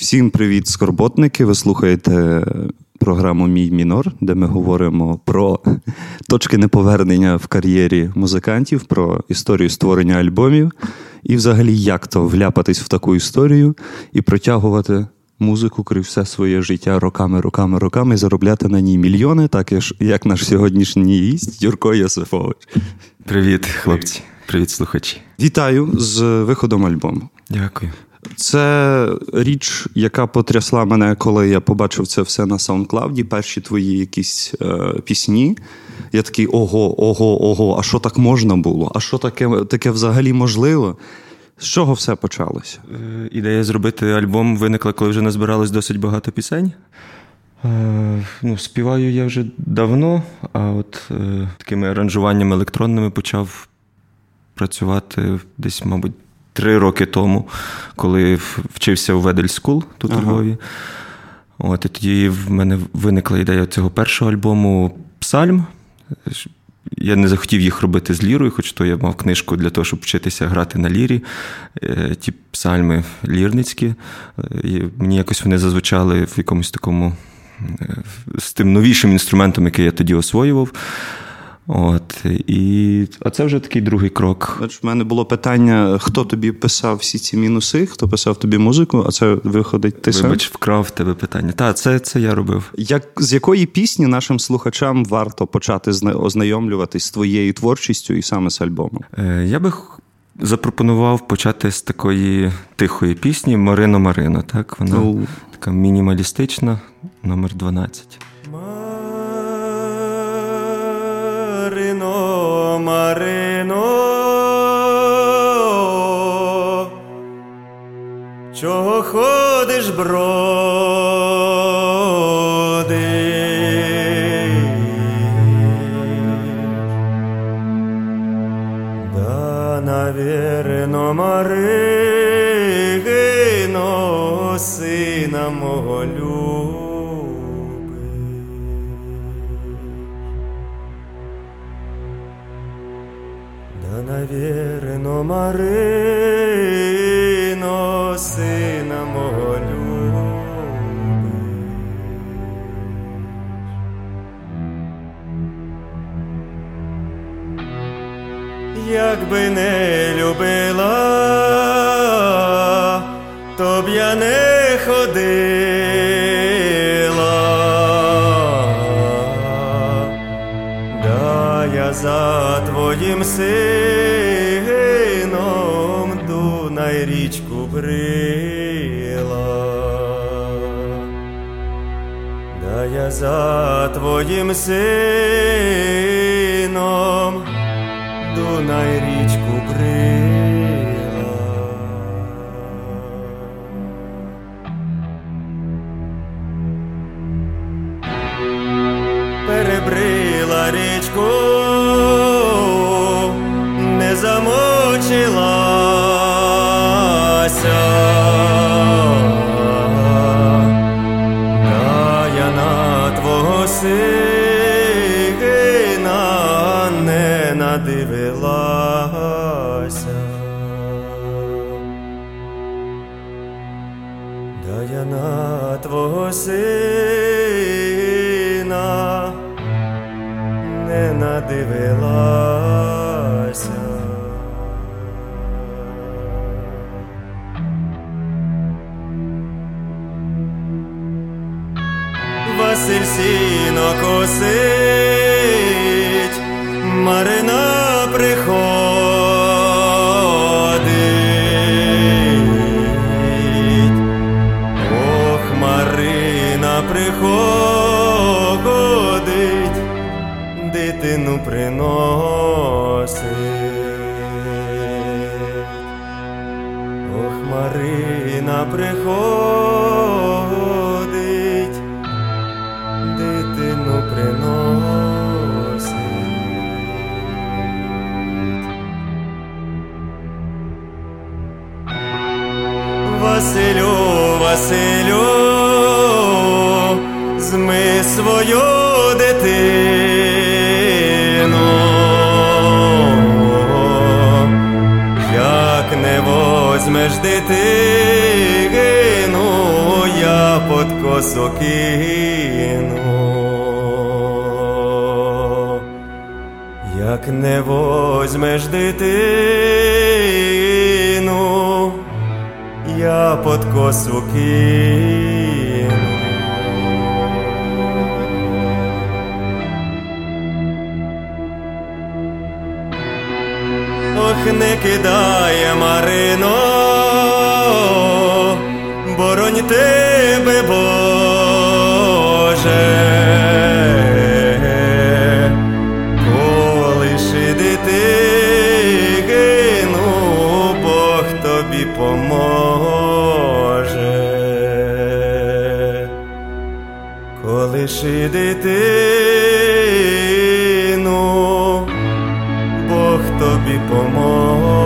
Всім привіт, скорботники! Ви слухаєте програму Мій мінор, де ми говоримо про точки неповернення в кар'єрі музикантів, про історію створення альбомів і, взагалі, як то вляпатись в таку історію і протягувати музику крізь все своє життя роками, роками, роками і заробляти на ній мільйони, так як наш сьогоднішній гість Юрко Йосифович. Привіт, хлопці, привіт, слухачі. Вітаю з виходом альбому. Дякую. Це річ, яка потрясла мене, коли я побачив це все на SoundCloud, перші твої якісь е, пісні. Я такий ого, ого, ого, а що так можна було? А що таке таке взагалі можливо? З чого все почалося? Е, ідея зробити альбом виникла, коли вже назбиралось досить багато пісень. Е, ну, Співаю я вже давно, а от е, такими аранжуваннями електронними почав працювати десь, мабуть три роки тому, коли вчився у Vedel School тут ага. у Львові. От, І тоді в мене виникла ідея цього першого альбому Псальм. Я не захотів їх робити з лірою, хоч то я мав книжку для того, щоб вчитися грати на лірі. Е, ті псальми лірницькі. І Мені якось вони зазвучали в якомусь такому е, з тим новішим інструментом, який я тоді освоював. От, і А це вже такий другий крок. Бач, в мене було питання: хто тобі писав всі ці мінуси, хто писав тобі музику, а це виходить ти Вибач, сам? вкрав в тебе питання. Так, це це я робив. Як З якої пісні нашим слухачам варто почати ознайомлюватись з твоєю творчістю і саме з альбомом? Е, Я би запропонував почати з такої тихої пісні Марино Марино. Так, Вона oh. така мінімалістична, номер 12. Марино, чого ходиш броди? Да, навірно, Марино, сина мого люб. Марино, сина мого Якби не любила, то б я не ходила, да я за твоїм сином річку брила, да я за твоїм сином Дунай річку брила. Перебрила річку, не замочила. Сина Василь сіно косить, Марина приходить, ох, Марина приходить, дитину приносить, ох, Марина приходить. Василю, зми свою дитину, як не возьмеш дитину я косу кину, як не возьмеш дитину, я под косу. Ох, не кидає Марино, боронь тебе, Боже, колиши дитину. Бог тобі поможе.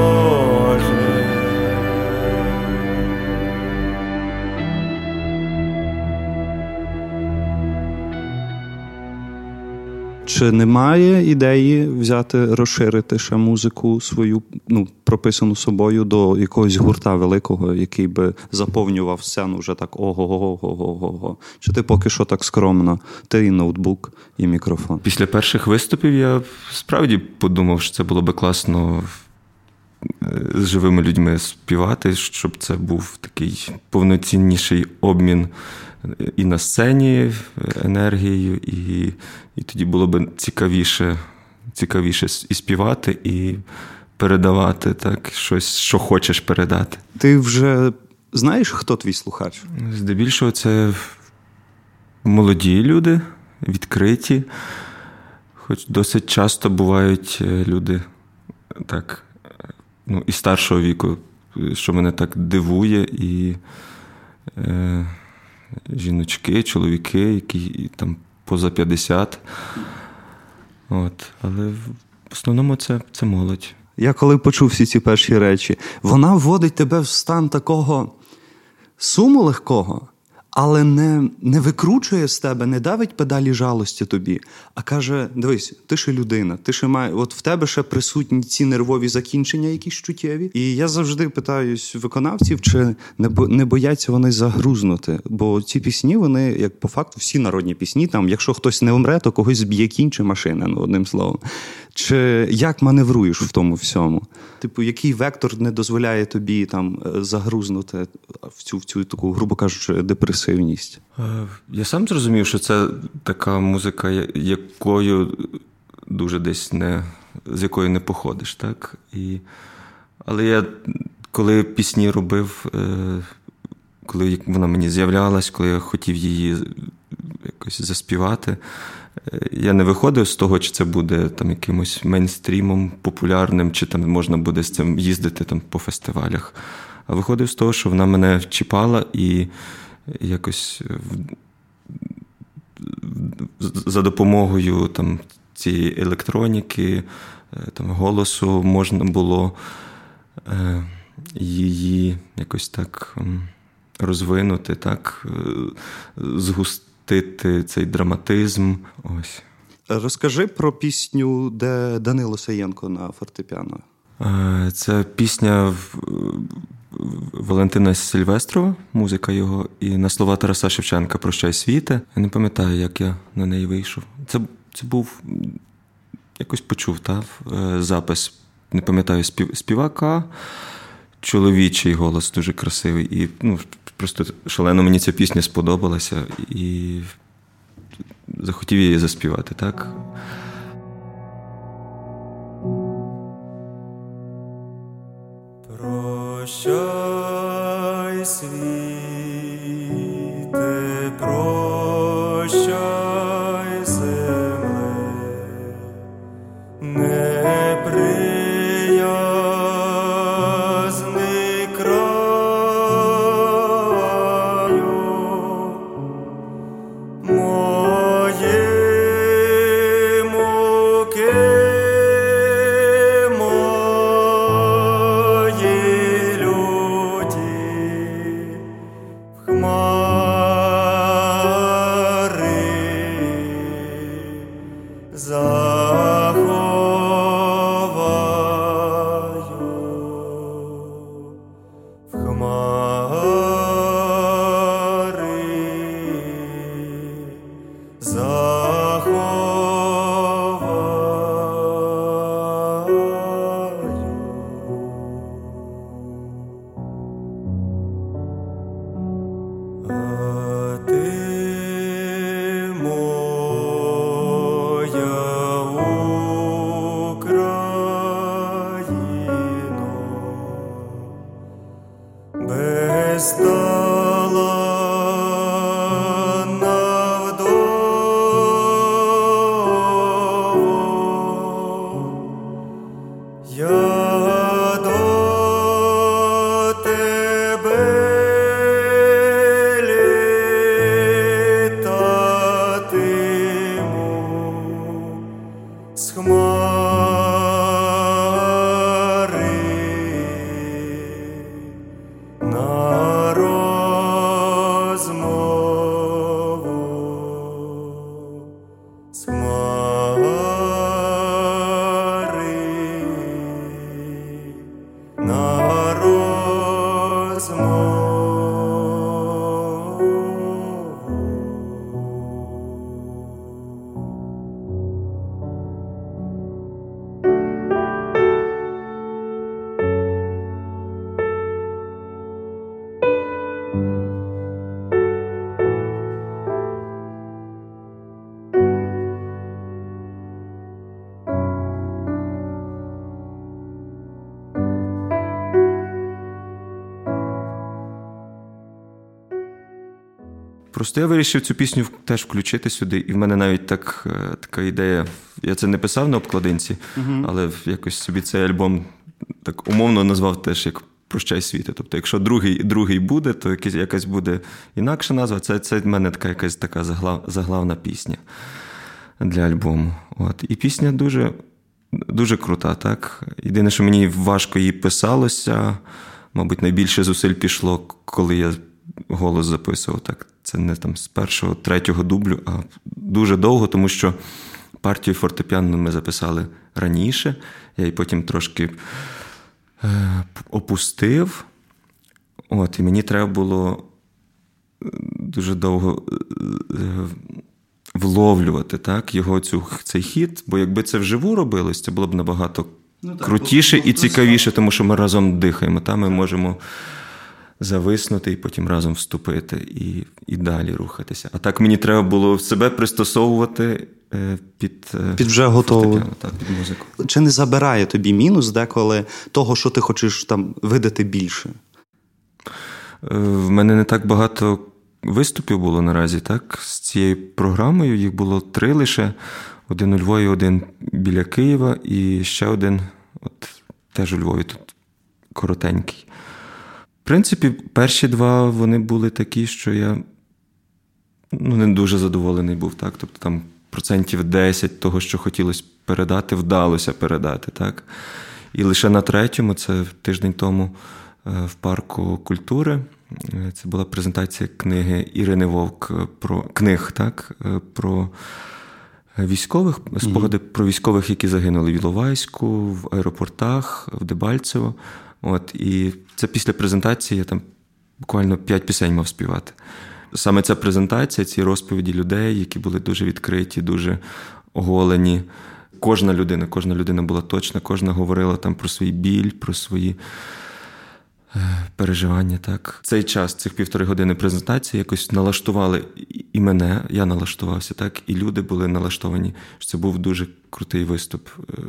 Чи немає ідеї взяти, розширити ще музику свою, ну, прописану собою до якогось гурта великого, який би заповнював сцену вже так ого-го-го-го-го? Чи ти поки що так скромно? Ти і ноутбук, і мікрофон. Після перших виступів я справді подумав, що це було би класно е, з живими людьми співати, щоб це був такий повноцінніший обмін і на сцені енергією, і, і тоді було б цікавіше, цікавіше і співати, і передавати так, щось, що хочеш передати. Ти вже знаєш, хто твій слухач? Здебільшого, це молоді люди, відкриті. Хоч досить часто бувають е, люди так, ну, і старшого віку, що мене так дивує, і е, жіночки, чоловіки, які там поза 50. От, Але в основному це, це молодь. Я коли почув всі ці перші речі, вона вводить тебе в стан такого суму легкого, але не не викручує з тебе, не давить педалі жалості тобі, а каже: дивись, ти ще людина, ти ще має, от в тебе ще присутні ці нервові закінчення, якісь чуттєві. І я завжди питаюсь виконавців, чи не не бояться вони загрузнути. Бо ці пісні, вони, як по факту, всі народні пісні, там, якщо хтось не умре, то когось зб'є кінь машина, ну одним словом. Чи як маневруєш в тому всьому? Типу, який вектор не дозволяє тобі там загрузнути в цю в цю таку, грубо кажучи, депресивність? Я сам зрозумів, що це така музика, якою дуже десь не з якої не походиш, так? І... Але я коли пісні робив, коли вона мені з'являлась, коли я хотів її якось заспівати. Я не виходив з того, чи це буде там якимось мейнстрімом популярним, чи там можна буде з цим їздити там по фестивалях. А виходив з того, що вона мене чіпала і якось за допомогою там цієї електроніки, там голосу можна було її якось так розвинути, так, згустити вмістити цей драматизм. Ось. Розкажи про пісню, де Данило Саєнко на фортепіано. Це пісня Валентина Сильвестрова, музика його, і на слова Тараса Шевченка Прощай світе. Я не пам'ятаю, як я на неї вийшов. Це це був якось почув та, е, запис, не пам'ятаю, співака. Чоловічий голос дуже красивий. І ну, просто шалено мені ця пісня сподобалася і захотів її заспівати, так? Прощай, Zachor. Просто я вирішив цю пісню теж включити сюди, і в мене навіть так, е, така ідея. Я це не писав на обкладинці, але якось собі цей альбом так умовно назвав теж як Прощай світи. Тобто, якщо другий другий буде, то якась, якась буде інакша назва. Це, це в мене така якась така заглав, заглавна пісня для альбому. От. І пісня дуже, дуже крута, так? Єдине, що мені важко її писалося, мабуть, найбільше зусиль пішло, коли я голос записував. Так, це не там з першого, третього дублю, а дуже довго, тому що партію фортепіано ми записали раніше. Я її потім трошки е, опустив. От, і мені треба було е, дуже довго е, вловлювати так, його цю, цей хід, бо якби це вживу робилось, це було б набагато Ну, так, крутіше бо- і бо цікавіше, тому що ми разом дихаємо. Там ми можемо зависнути і потім разом вступити і, і далі рухатися. А так мені треба було себе пристосовувати е, під, е, Під вже готову. Так, під музику. Чи не забирає тобі мінус деколи того, що ти хочеш там видати більше? Е, В мене не так багато виступів було наразі, так? З цією програмою їх було три лише: один у Львові, один біля Києва і ще один, от теж у Львові, тут коротенький. В принципі, перші два вони були такі, що я ну, не дуже задоволений був, так? Тобто там процентів 10 того, що хотілося передати, вдалося передати, так? І лише на третьому, це тиждень тому е, в парку культури. е, Це була презентація книги Ірини Вовк е, про книг, так? Про військових, спогади про військових, які загинули в Іловайську, в аеропортах, в Дебальцево. От, і це після презентації я там буквально п'ять пісень мав співати. Саме ця презентація, ці розповіді людей, які були дуже відкриті, дуже оголені. Кожна людина, кожна людина була точна, кожна говорила там про свій біль, про свої е, переживання. Так. Цей час, цих півтори години презентації, якось налаштували і- мене, я налаштувався, так, і люди були налаштовані, це був дуже крутий виступ. Е,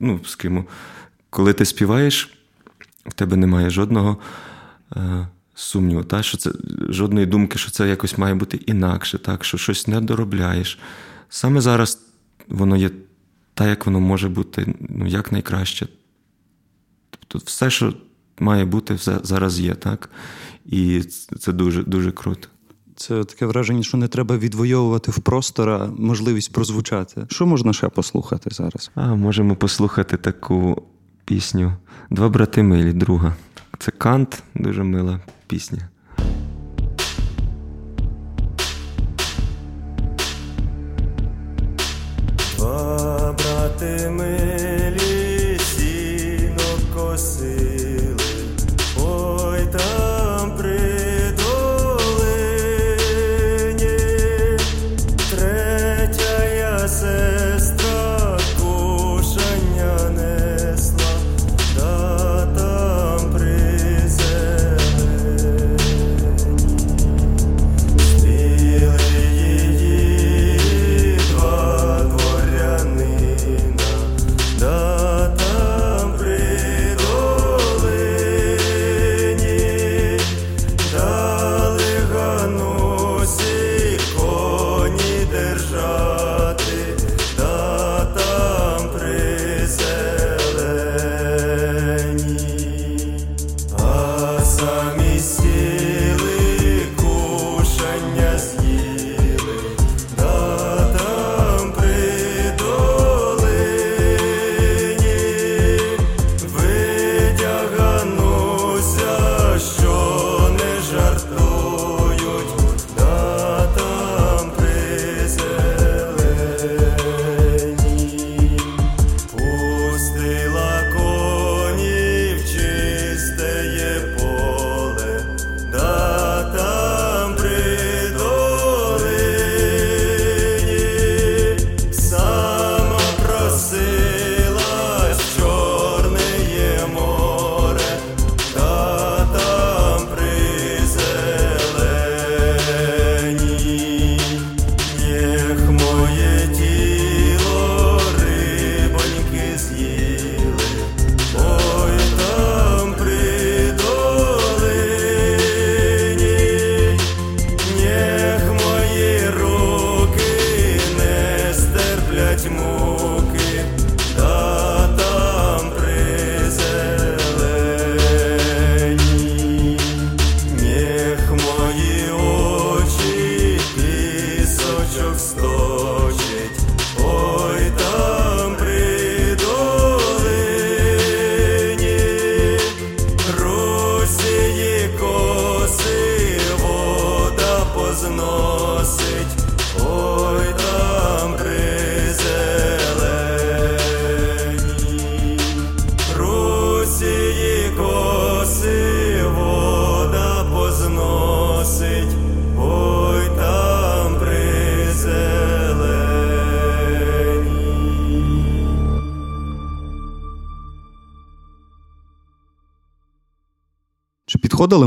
Ну, скажімо, коли ти співаєш, в тебе немає жодного е, сумніву, та, що це, жодної думки, що це якось має бути інакше, так, що щось не доробляєш. Саме зараз воно є так, як воно може бути ну, як найкраще. Тобто все, що має бути, все зараз є, так? І це дуже, дуже круто. Це таке враження, що не треба відвоювати в простора можливість прозвучати. Що можна ще послухати зараз? А можемо послухати таку пісню Два брати милі, друга. Це Кант, дуже мила пісня. Два брати милі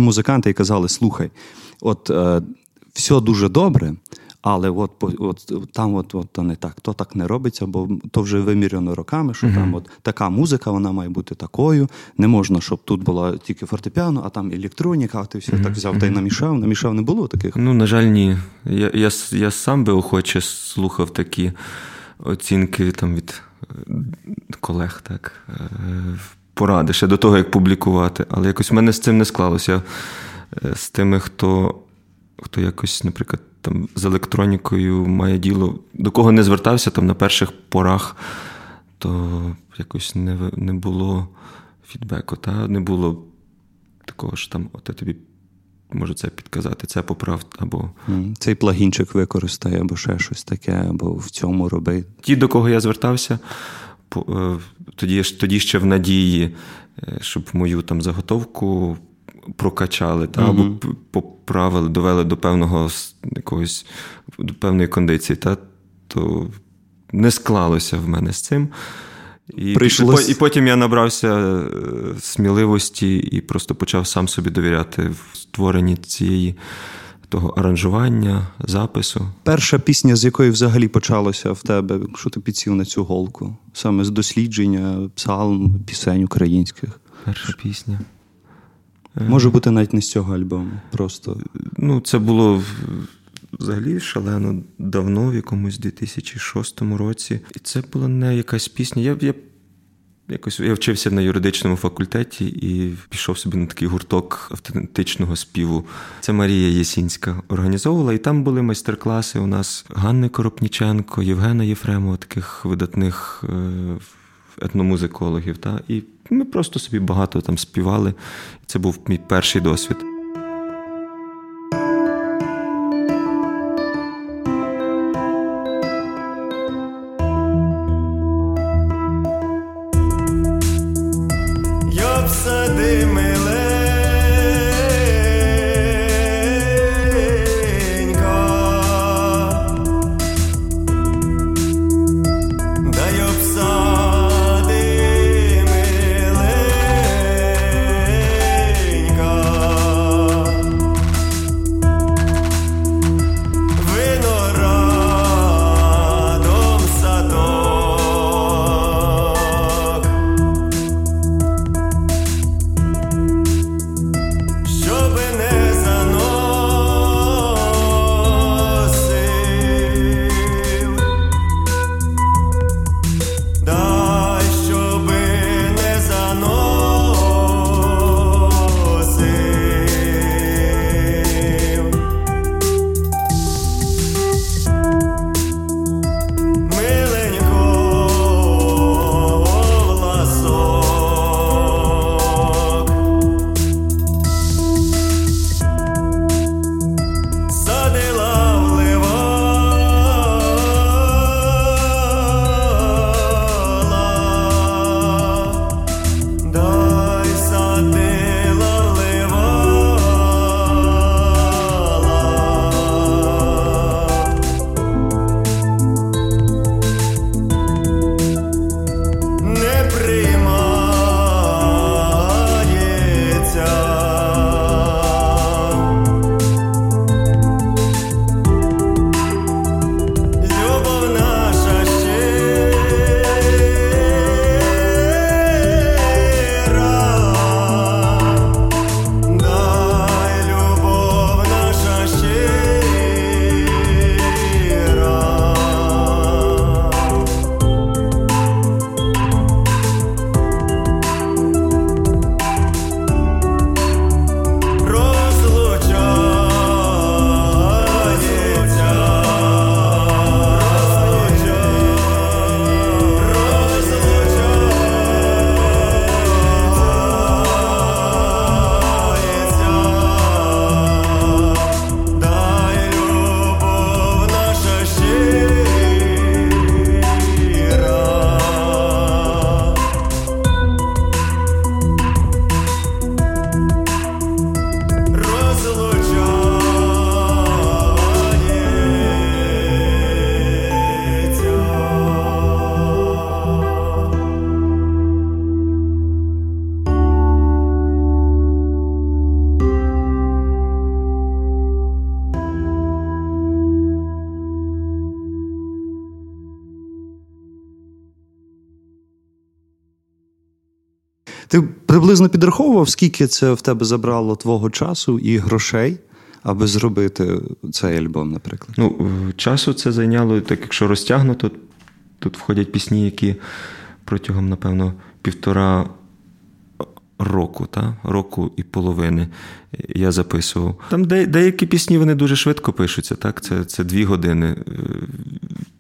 музиканти і казали: слухай, от е, все дуже добре, але от, от там от, от то не так, то так не робиться, бо то вже виміряно роками, що там от така музика, вона має бути такою. Не можна, щоб тут була тільки фортепіано, а там електроніка, а ти все так взяв та й намішав. Намішав не було таких. Ну, на жаль, ні. Я, я, я сам би охоче слухав такі оцінки там від е, колег, так. Поради ще до того, як публікувати. Але якось в мене з цим не склалося. Я, е, З тими, хто, хто якось, наприклад, там з електронікою має діло, до кого не звертався там на перших порах, то якось не, не було фідбеку, та? не було такого ж там, от я тобі можу це підказати, це поправ, або Цей плагінчик використай, або ще щось таке, або в цьому роби. ті, до кого я звертався, тоді, тоді ще в надії, е, щоб мою там заготовку прокачали, та, або поправили, довели до певного якогось до певної кондиції, та, то не склалося в мене з цим. І, Прийшлось- і потім я набрався е, сміливості і просто почав сам собі довіряти в створенні цієї того аранжування, запису. Перша пісня, з якої взагалі почалося в тебе, що ти підсів на цю голку? Саме з дослідження псалм, пісень українських. Перша пісня. Може бути навіть не з цього альбому. Просто Ну, це було взагалі шалено давно, в якомусь 2006 році. І це була не якась пісня. Я, я, якось, я вчився на юридичному факультеті і пішов собі на такий гурток автентичного співу. Це Марія Єсінська організовувала, і там були майстер-класи у нас Ганни Коропніченко, Євгена Єфремова, таких видатних е, етномузикологів. Та? І ми просто собі багато там співали. Це був мій перший досвід. Ти приблизно підраховував, скільки це в тебе забрало твого часу і грошей, аби зробити цей альбом, наприклад? Ну, часу це зайняло, так якщо розтягнуто, тут входять пісні, які протягом, напевно, півтора року, та? року і половини я записував. Там де, деякі пісні вони дуже швидко пишуться, так? Це, це дві години. Е,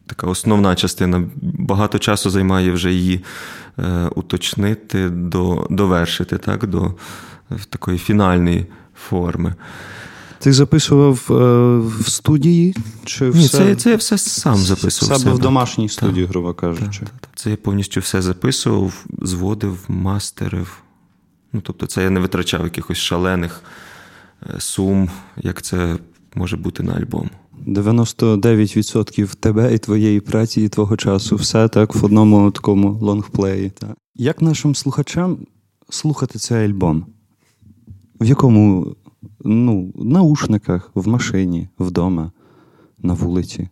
така основна частина. Багато часу займає вже її е, уточнити, до, довершити, так? до такої фінальної форми. Ти записував е, в студії? Чи Ні, все... це, це я все сам записував. Себе в домашній студії, так, грубо кажучи. Так, так, Це я повністю все записував, зводив, мастерив. Ну, Тобто, це я не витрачав якихось шалених е, сум, як це може бути на альбом. 99% тебе і твоєї праці, і твого часу. Все так в одному такому лонгплеї. Так. Як нашим слухачам слухати цей альбом? В якому ну, наушниках, в машині, вдома, на вулиці?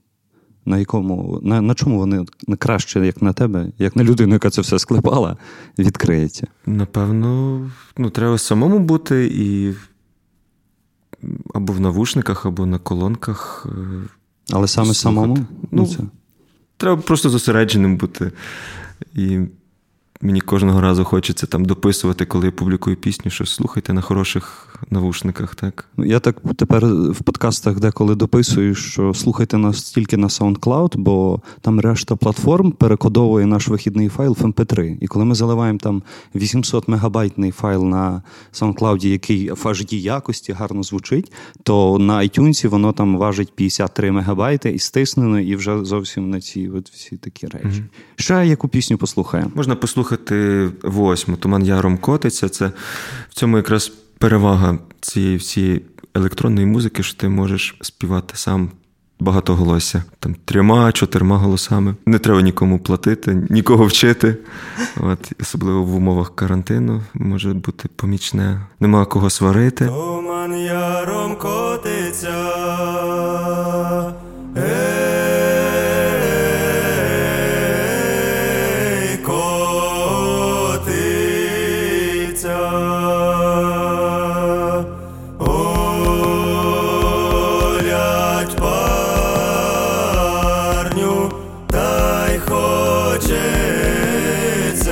На якому, на, на чому вони краще, як на тебе, як на людину, яка це все склепала, відкриється? Напевно, ну, треба самому бути і або в навушниках, або на колонках. Е, Але саме слухати. самому? Ну, це. Треба просто зосередженим бути. І Мені кожного разу хочеться там дописувати, коли я публікую пісню, що слухайте на хороших навушниках. так? Ну, я так тепер в подкастах деколи дописую, що слухайте нас тільки на SoundCloud, бо там решта платформ перекодовує наш вихідний файл в MP3. І коли ми заливаємо там 800 мегабайтний файл на SoundCloud, який в HD якості гарно звучить, то на iTunes воно там важить 53 мегабайти і стиснено, і вже зовсім на ці от всі такі речі. Mm-hmm. Ще яку пісню послухаємо? Можна послухати слухати восьму. Туман яром котиться. Це в цьому якраз перевага цієї всієї електронної музики, що ти можеш співати сам. Багатоголосся, там трьома, чотирма голосами. Не треба нікому платити, нікого вчити. От, Особливо в умовах карантину може бути помічне. Нема кого сварити. Туман яром котиться.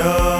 Yo.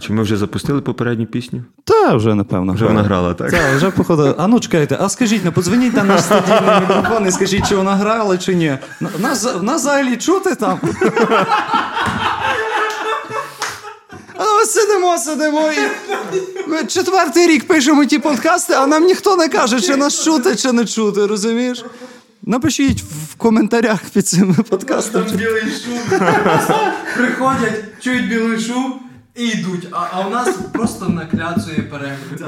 Чи ми вже запустили попередню пісню? Та вже, напевно. Вже вона грала, так? Так, вже походу. А ну чекайте, а скажіть, не подзвоніть на наш студійний мікрофон і скажіть, чи вона грала, чи ні. Нас, нас взагалі чути там. А ми сидимо, сидимо і ми четвертий рік пишемо ті подкасти, а нам ніхто не каже, чи нас чути, чи не чути, розумієш? Напишіть в коментарях під цими подкастами. білий шум. Приходять, чують білий шум і йдуть. А, а у нас просто накляцує перегляд.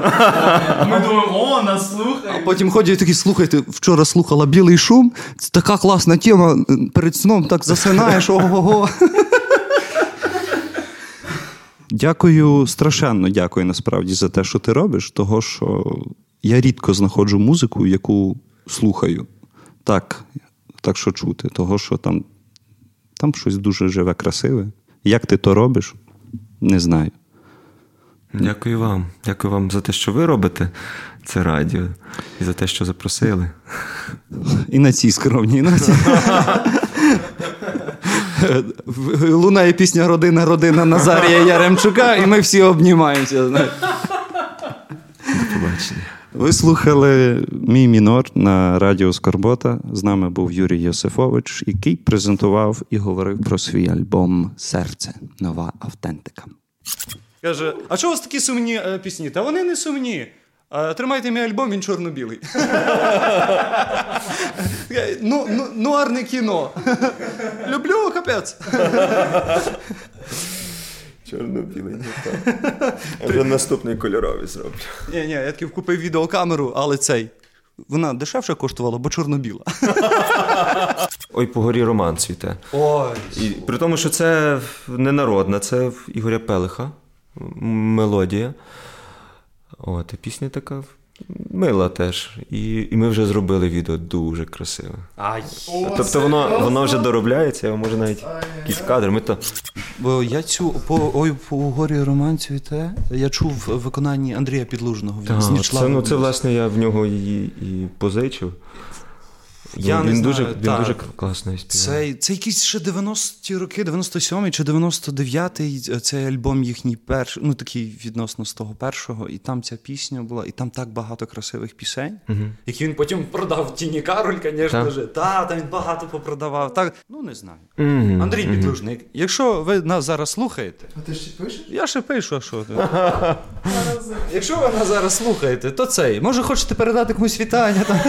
Ми думаємо, о, нас А потім ходять і такі, слухайте, вчора слухала білий шум. Це така класна тема. Перед сном так засинаєш. Ого-го. Дякую, страшенно дякую насправді за те, що ти робиш, того що я рідко знаходжу музику, яку слухаю. Так, так що чути, того що там, там щось дуже живе, красиве. Як ти то робиш, не знаю. Дякую вам. Дякую вам за те, що ви робите це радіо, і за те, що запросили. І на цій скромній ноті. Лунає пісня Родина, родина Назарія Яремчука, і ми всі обнімаємося. До Побачення. Ви слухали мій мінор на радіо Скорбота. З нами був Юрій Йосифович, який презентував і говорив про свій альбом Серце. Нова автентика. Каже: А чого у вас такі сумні е, пісні? Та вони не сумні. А, тримайте мій альбом, він чорно-білий. ну, ну, нуарне кіно. Люблю капець. Чорно-білий, не так. Я вже наступний кольоровий зроблю. Ні, ні, я таки купив відеокамеру, але цей. Вона дешевше коштувала, бо чорно-біла. Ой, по горі роман цвіте. Ой. І при тому, що це не народна, це Ігоря Пелиха мелодія. От, і пісня така мила теж. І, і ми вже зробили відео дуже красиве. Ай. тобто воно, воно вже доробляється, може навіть якісь кадри. Ми то Бо я цю по ой по горі романцю і те. Я чув в виконанні Андрія Підлужного. Він а, це, ну, це, власне, я в нього її і позичив. Я він не знаю, дуже, він так. дуже класно співає. Це, це якісь ще 90-ті роки, 97-й чи 99-й, цей альбом їхній перший, ну такий відносно з того першого, і там ця пісня була, і там так багато красивих пісень, які він потім продав Тіні Кароль, звісно ж. Та, там він багато попродавав. Так, ну не знаю. Мгм, Андрій мгм. Підлужник, якщо ви нас зараз слухаєте, А ти ще пишеш? я ще пишу, а що ти? Якщо ви нас зараз слухаєте, то цей. Може, хочете передати комусь вітання там.